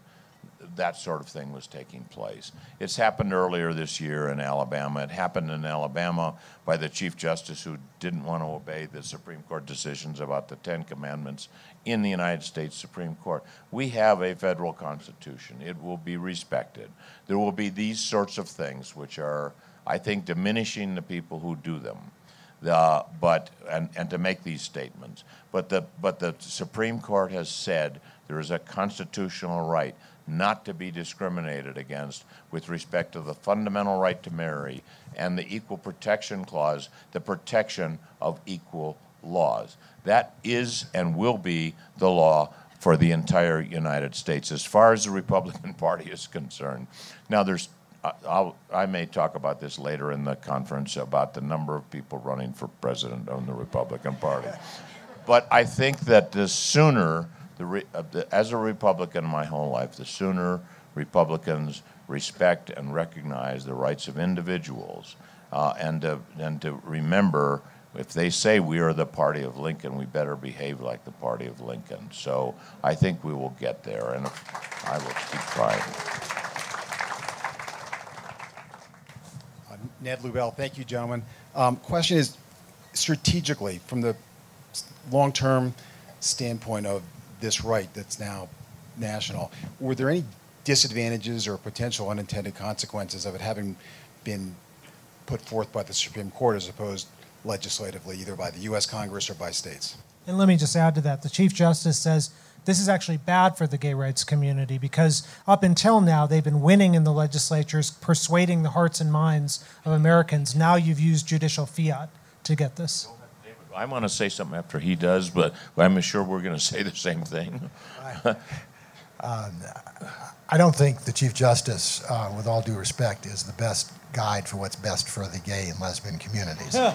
that sort of thing was taking place. It's happened earlier this year in Alabama. It happened in Alabama by the Chief Justice who didn't want to obey the Supreme Court decisions about the Ten Commandments in the United States Supreme Court. We have a federal constitution. It will be respected. There will be these sorts of things which are, I think, diminishing the people who do them. The, but and, and to make these statements. But the but the Supreme Court has said there is a constitutional right not to be discriminated against with respect to the fundamental right to marry and the Equal Protection Clause, the protection of equal laws. That is and will be the law for the entire United States as far as the Republican Party is concerned. Now, there's I'll, i may talk about this later in the conference about the number of people running for president on the Republican Party. But I think that the sooner the, uh, the, as a Republican my whole life, the sooner Republicans respect and recognize the rights of individuals uh, and, to, and to remember if they say we are the party of Lincoln, we better behave like the party of Lincoln. So I think we will get there, and I will keep trying. Uh, Ned Lubell, thank you, gentlemen. Um, question is strategically, from the long term standpoint of this right that's now national. Were there any disadvantages or potential unintended consequences of it having been put forth by the Supreme Court as opposed legislatively, either by the U.S. Congress or by states? And let me just add to that. The Chief Justice says this is actually bad for the gay rights community because up until now they've been winning in the legislatures, persuading the hearts and minds of Americans. Now you've used judicial fiat to get this. I want to say something after he does, but I'm sure we're going to say the same thing. um, I don't think the Chief Justice, uh, with all due respect, is the best guide for what's best for the gay and lesbian communities. um,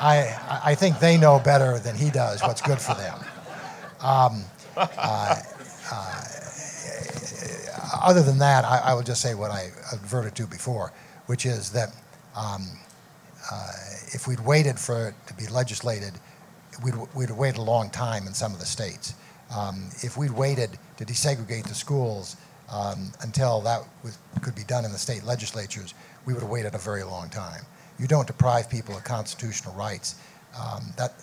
I, I think they know better than he does what's good for them. Um, uh, uh, other than that, I, I, will just say what I adverted to before, which is that um, uh, if we'd waited for it to be legislated, we'd, we'd waited a long time in some of the states. Um, if we'd waited to desegregate the schools um, until that was, could be done in the state legislatures, we would have waited a very long time. You don't deprive people of constitutional rights. Um, that,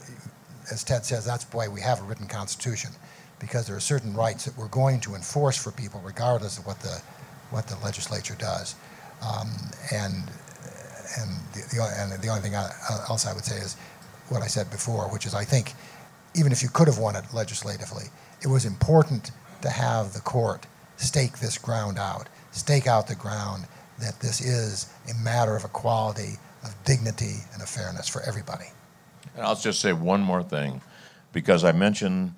as Ted says, that's why we have a written constitution, because there are certain rights that we're going to enforce for people regardless of what the, what the legislature does. Um, and and the, the, and the only thing I, else I would say is what I said before, which is I think even if you could have won it legislatively, it was important to have the court stake this ground out, stake out the ground that this is a matter of equality, of dignity, and of fairness for everybody. And I'll just say one more thing, because I mentioned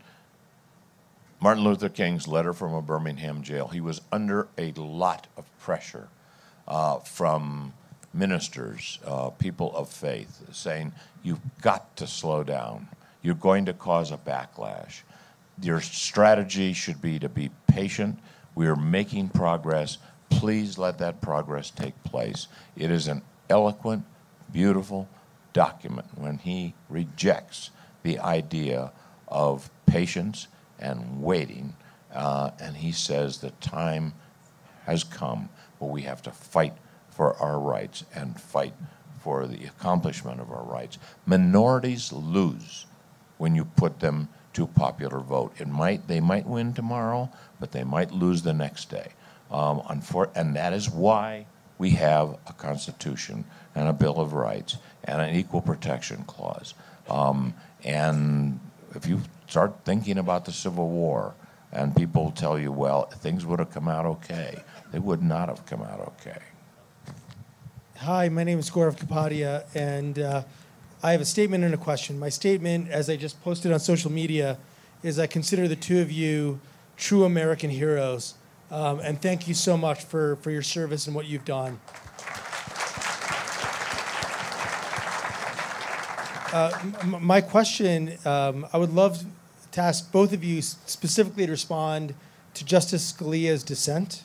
Martin Luther King's letter from a Birmingham jail. He was under a lot of pressure uh, from ministers, uh, people of faith, saying, You've got to slow down. You're going to cause a backlash. Your strategy should be to be patient. We are making progress. Please let that progress take place. It is an eloquent, beautiful document when he rejects the idea of patience and waiting. Uh, and he says the time has come, but we have to fight for our rights and fight for the accomplishment of our rights. Minorities lose when you put them to popular vote. It might they might win tomorrow, but they might lose the next day. Um, and that is why we have a constitution and a bill of rights and an equal protection clause. Um, and if you start thinking about the Civil War, and people tell you, well, things would have come out okay, they would not have come out okay. Hi, my name is Gaurav Kapadia, and uh, I have a statement and a question. My statement, as I just posted on social media, is I consider the two of you true American heroes. Um, and thank you so much for, for your service and what you've done. Uh, m- my question um, I would love to ask both of you specifically to respond to Justice Scalia's dissent,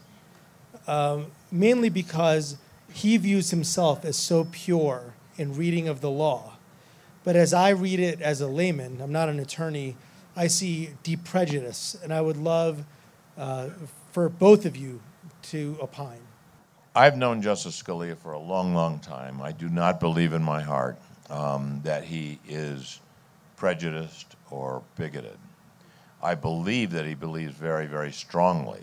um, mainly because he views himself as so pure in reading of the law. But as I read it as a layman, I'm not an attorney, I see deep prejudice, and I would love uh, for both of you to opine. I've known Justice Scalia for a long, long time. I do not believe in my heart um, that he is prejudiced or bigoted. I believe that he believes very, very strongly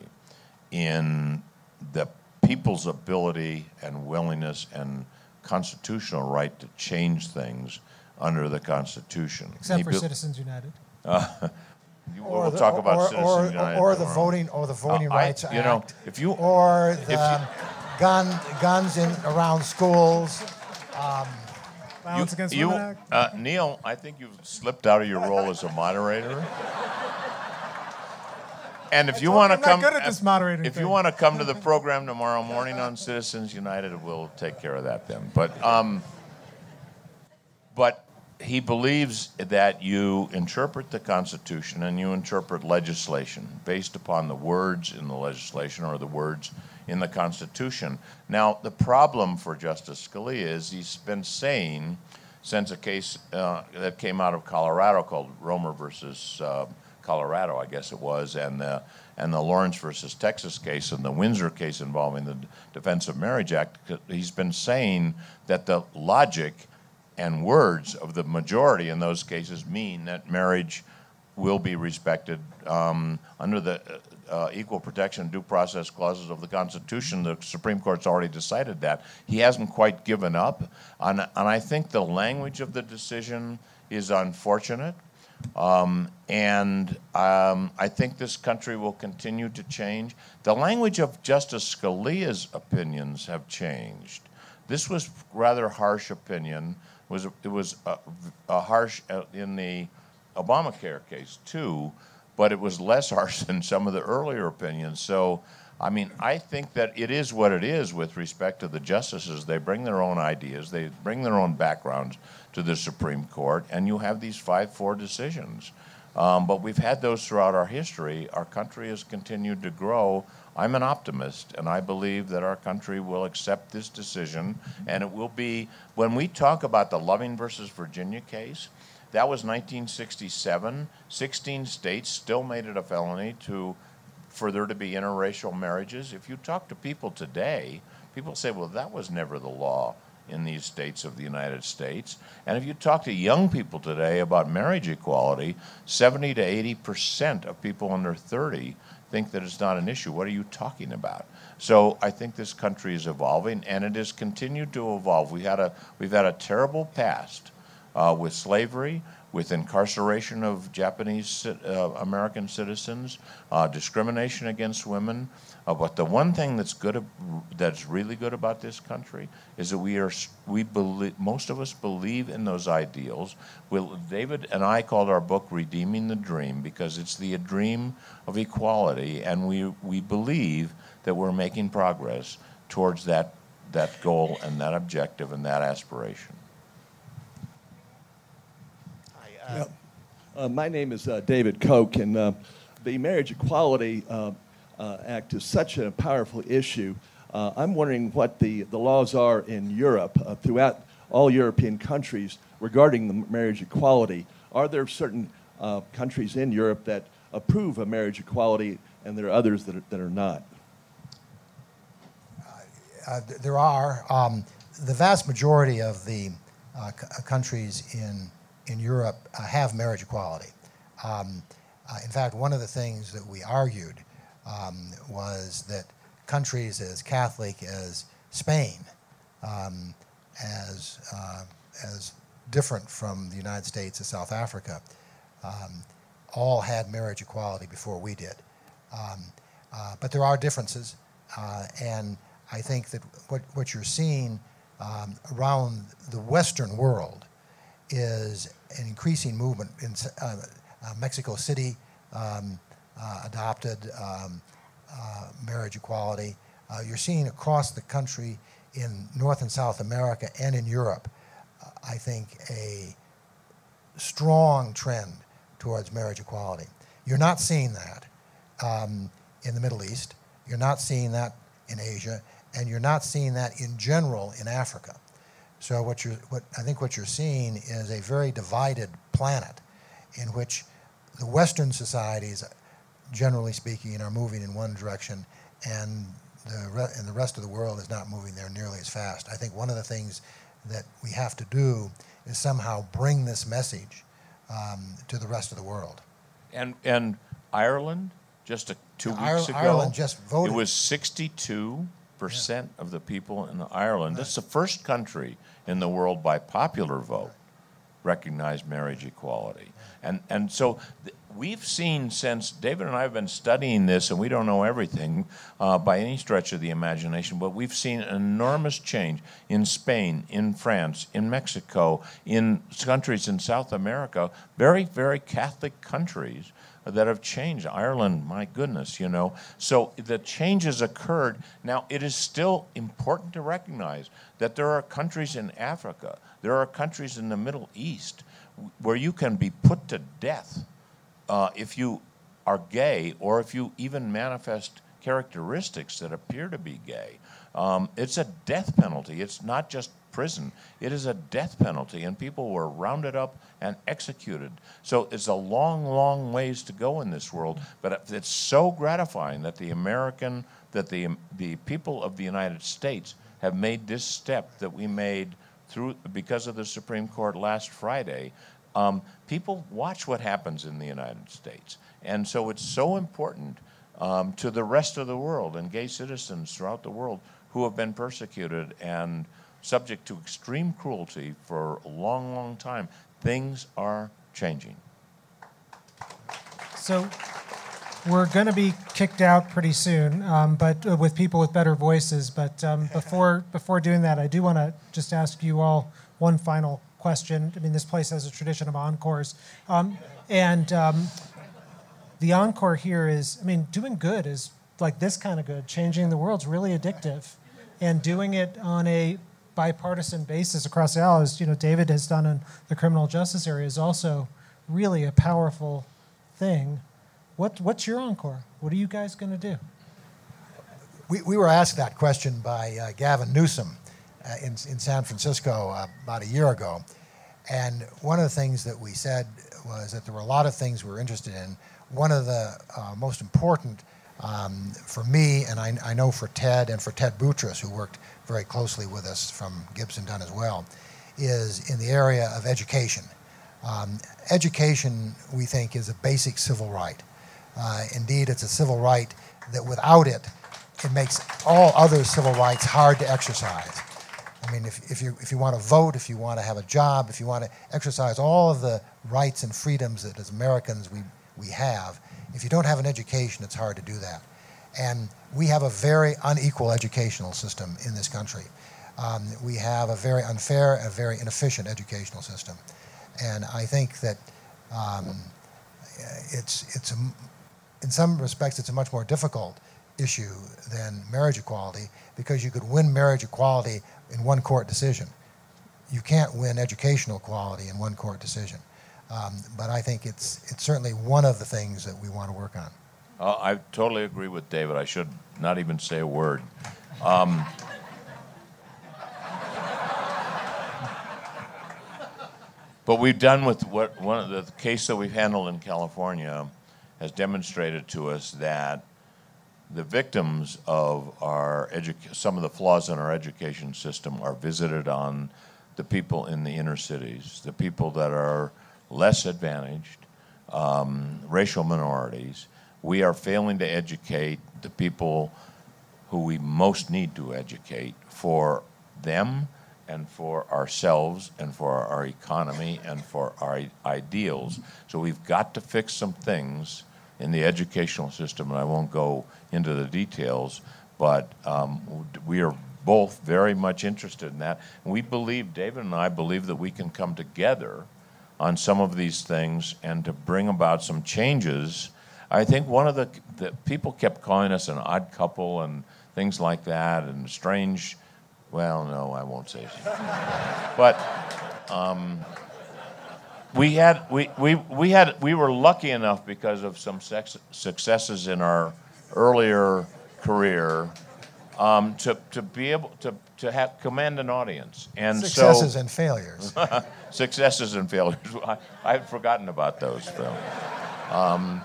in the people's ability and willingness and constitutional right to change things under the Constitution. Except He for be- Citizens United. We'll the- talk about or, Citizens or, United or the tomorrow. voting or the Voting Uh, I- Rights you know, if you- or if the you- gun guns in around schools. Violence Against you, Women Act. uh, Neal, I think you've slipped out of your role as a moderator. And if you want to come, good at this moderating if you want to come to the program tomorrow morning on Citizens United, we'll take care of that then. But, um, but he believes that you interpret the Constitution and you interpret legislation based upon the words in the legislation or the words in the Constitution. Now, the problem for Justice Scalia is he's been saying since a case uh, that came out of Colorado called Romer versus uh, Colorado, I guess it was, and the and the Lawrence versus Texas case and the Windsor case involving the Defense of Marriage Act. He's been saying that the logic and words of the majority in those cases mean that marriage will be respected um, under the uh, equal protection due process clauses of the Constitution. The Supreme Court's already decided that. He hasn't quite given up, and, and I think the language of the decision is unfortunate. Um, and um, I think this country will continue to change. The language of Justice Scalia's opinions have changed. This was rather harsh opinion. It was it was a, a harsh uh, in the Obamacare case too, but it was less harsh than some of the earlier opinions. So, I mean, I think that it is what it is with respect to the justices. They bring their own ideas, they bring their own backgrounds to the Supreme Court, and you have these 5 4 decisions. Um, but we've had those throughout our history. Our country has continued to grow. I'm an optimist, and I believe that our country will accept this decision, and it will be, when we talk about the Loving versus Virginia case, that was 1967. 16 states still made it a felony to for there to be interracial marriages. If you talk to people today, people say, well, that was never the law in these states of the United States. And if you talk to young people today about marriage equality, 70 to 80 percent of people under 30 think that it's not an issue. What are you talking about? So I think this country is evolving, and it has continued to evolve. We had a we've had a terrible past uh, with slavery, with incarceration of Japanese uh, American citizens, uh, discrimination against women. Uh, but the one thing that's good, that's really good about this country is that we are, we believe, most of us believe in those ideals. We'll, David and I called our book "Redeeming the Dream" because it's the dream of equality, and we we believe that we're making progress towards that that goal and that objective and that aspiration. Uh, my name is uh, David Koch, and uh, the Marriage Equality uh, uh, Act is such a powerful issue. Uh, I'm wondering what the, the laws are in Europe, uh, throughout all European countries, regarding the marriage equality. Are there certain uh, countries in Europe that approve of marriage equality, and there are others that are, that are not? Uh, there are um, the vast majority of the uh, c- uh, countries in in Europe uh, have marriage equality. Um, uh, in fact, one of the things that we argued um, was that countries as Catholic as Spain, um, as uh, as different from the United States and South Africa, um, all had marriage equality before we did. Um, uh, but there are differences, uh, and I think that what, what you're seeing um, around the Western world is an increasing movement. In uh, uh Mexico City um, adopted um, uh, marriage equality. you're seeing across the country in North and South America and in Europe, I think, a strong trend towards marriage equality. You're not seeing that um, in the Middle East. You're not seeing that in Asia, and you're not seeing that in general in Africa. So what you're, what I think what you're seeing is a very divided planet, in which the Western societies, generally speaking, and are moving in one direction, and the re- and the rest of the world is not moving there nearly as fast. I think one of the things that we have to do is somehow bring this message um, to the rest of the world. And and Ireland, just a, two weeks Ireland, ago, Ireland just voted. It was 62 percent of the people in Ireland. Right. That's the first country in the world by popular vote recognized marriage equality. And and so. Th- we've seen since David and I have been studying this, and we don't know everything uh, by any stretch of the imagination, but we've seen enormous change in Spain, in France, in Mexico, in countries in South America, very, very Catholic countries that have changed. Ireland, my goodness, you know. So the changes occurred. Now, it is still important to recognize that there are countries in Africa, there are countries in the Middle East where you can be put to death uh, if you are gay or if you even manifest characteristics that appear to be gay. Um, it's a death penalty. It's not just prison. It is a death penalty, and people were rounded up and executed. So it's a long, long ways to go in this world. But it's so gratifying that the American, that the the people of the United States have made this step that we made through because of the Supreme Court last Friday. Um, people watch what happens in the United States, and so it's so important um, to the rest of the world and gay citizens throughout the world who have been persecuted and subject to extreme cruelty for a long, long time. Things are changing. So we're going to be kicked out pretty soon, um, but uh, with people with better voices. But um, before before doing that, I do want to just ask you all one final question. I mean, this place has a tradition of encores, um, and um, the encore here is, I mean, doing good is like this kind of good. Changing the world's really addictive, and doing it on a bipartisan basis across the aisle, as you know, David has done in the criminal justice area, is also really a powerful thing. What, what's your encore? What are you guys going to do? We, we were asked that question by uh, Gavin Newsom uh, in, in San Francisco uh, about a year ago. And one of the things that we said was that there were a lot of things we were interested in. One of the uh, most important um, for me, and I, I, know for Ted and for Ted Boutrous, who worked very closely with us from Gibson Dunn as well, is in the area of education. Um, education, we think, is a basic civil right. Uh, indeed, it's a civil right that without it, it makes all other civil rights hard to exercise. I mean, if, if, you, if you want to vote, if you want to have a job, if you want to exercise all of the rights and freedoms that as Americans we, we have, if you don't have an education, it's hard to do that. And we have a very unequal educational system in this country. Um, we have a very unfair, a very inefficient educational system. And I think that um, it's, it's a, in some respects, it's a much more difficult issue than marriage equality because you could win marriage equality in one court decision. You can't win educational equality in one court decision. Um, but I think it's, it's certainly one of the things that we want to work on. Uh, I totally agree with David. I should not even say a word. Um, but we've done with what one of the case that we've handled in California has demonstrated to us that the victims of our edu- some of the flaws in our education system are visited on the people in the inner cities, the people that are less advantaged, um, racial minorities. We are failing to educate the people who we most need to educate for them and for ourselves and for our economy and for our ideals. So we've got to fix some things in the educational system, and I won't go into the details, but um, we are both very much interested in that. And we believe, David and I believe that we can come together on some of these things and to bring about some changes. I think one of the, the people kept calling us an odd couple and things like that and strange. Well, no, I won't say. but um, we had we, we, we had we were lucky enough because of some sex, successes in our earlier career um, to, to be able to, to have command an audience. And successes so, and failures. successes and failures. I, I've forgotten about those. Um,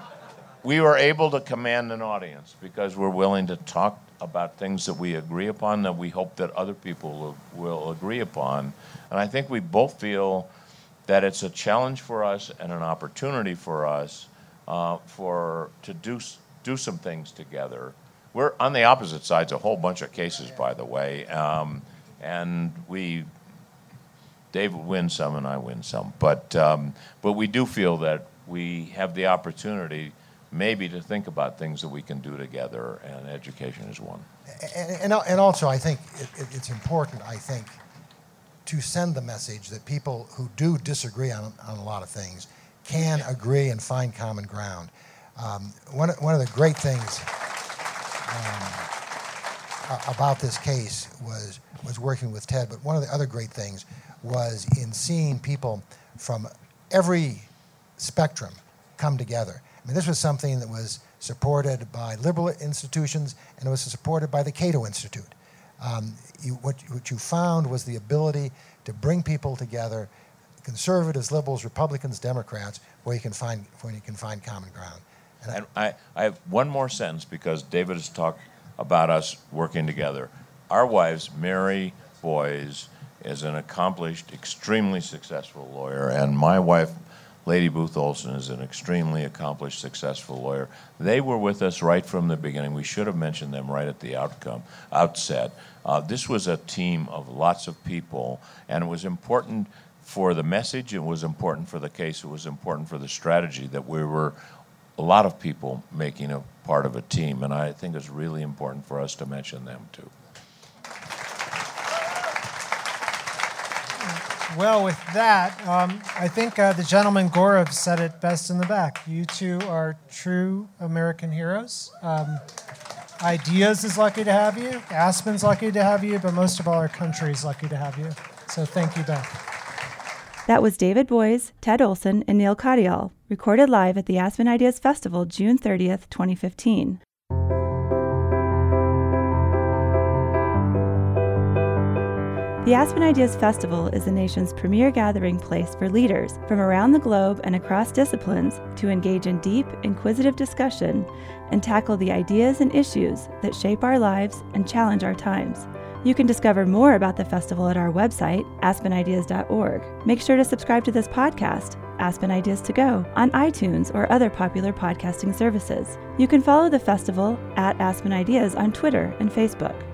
we were able to command an audience because we're willing to talk about things that we agree upon that we hope that other people will, will agree upon. And I think we both feel that it's a challenge for us and an opportunity for us uh, for to do do some things together we're on the opposite sides a whole bunch of cases, by the way, um, and we. David wins some and I win some, but um, but we do feel that we have the opportunity, maybe, to think about things that we can do together, and education is one. And, and, and also, I think it, it's important. I think to send the message that people who do disagree on, on a lot of things can agree and find common ground. Um, one, one of the great things um, about this case was was working with Ted. But one of the other great things was in seeing people from every spectrum come together. I mean, this was something that was supported by liberal institutions and it was supported by the Cato Institute. Um, you, what, what you found was the ability to bring people together, conservatives, liberals, Republicans, Democrats, where you can find where you can find common ground. And I, I have one more sentence because David has talked about us working together. Our wives, Mary Boies, is an accomplished, extremely successful lawyer, and my wife, Lady Booth Olson, is an extremely accomplished, successful lawyer. They were with us right from the beginning. We should have mentioned them right at the outcome outset. Uh, this was a team of lots of people, and it was important for the message. It was important for the case. It was important for the strategy that we were a lot of people making a part of a team, and I think it's really important for us to mention them too. Well, with that, um, I think uh, the gentleman Gaurav said it best in the back. You two are true American heroes. Um, Ideas is lucky to have you. Aspen's lucky to have you, but most of all, our country is lucky to have you. So thank you both. That was David Boies, Ted Olson, and Neal Katyal, recorded live at the Aspen Ideas Festival June 30th, 2015. The Aspen Ideas Festival is the nation's premier gathering place for leaders from around the globe and across disciplines to engage in deep, inquisitive discussion and tackle the ideas and issues that shape our lives and challenge our times. You can discover more about the festival at our website, aspenideas.org. Make sure to subscribe to this podcast, Aspen Ideas to Go, on iTunes or other popular podcasting services. You can follow the festival at Aspen Ideas on Twitter and Facebook.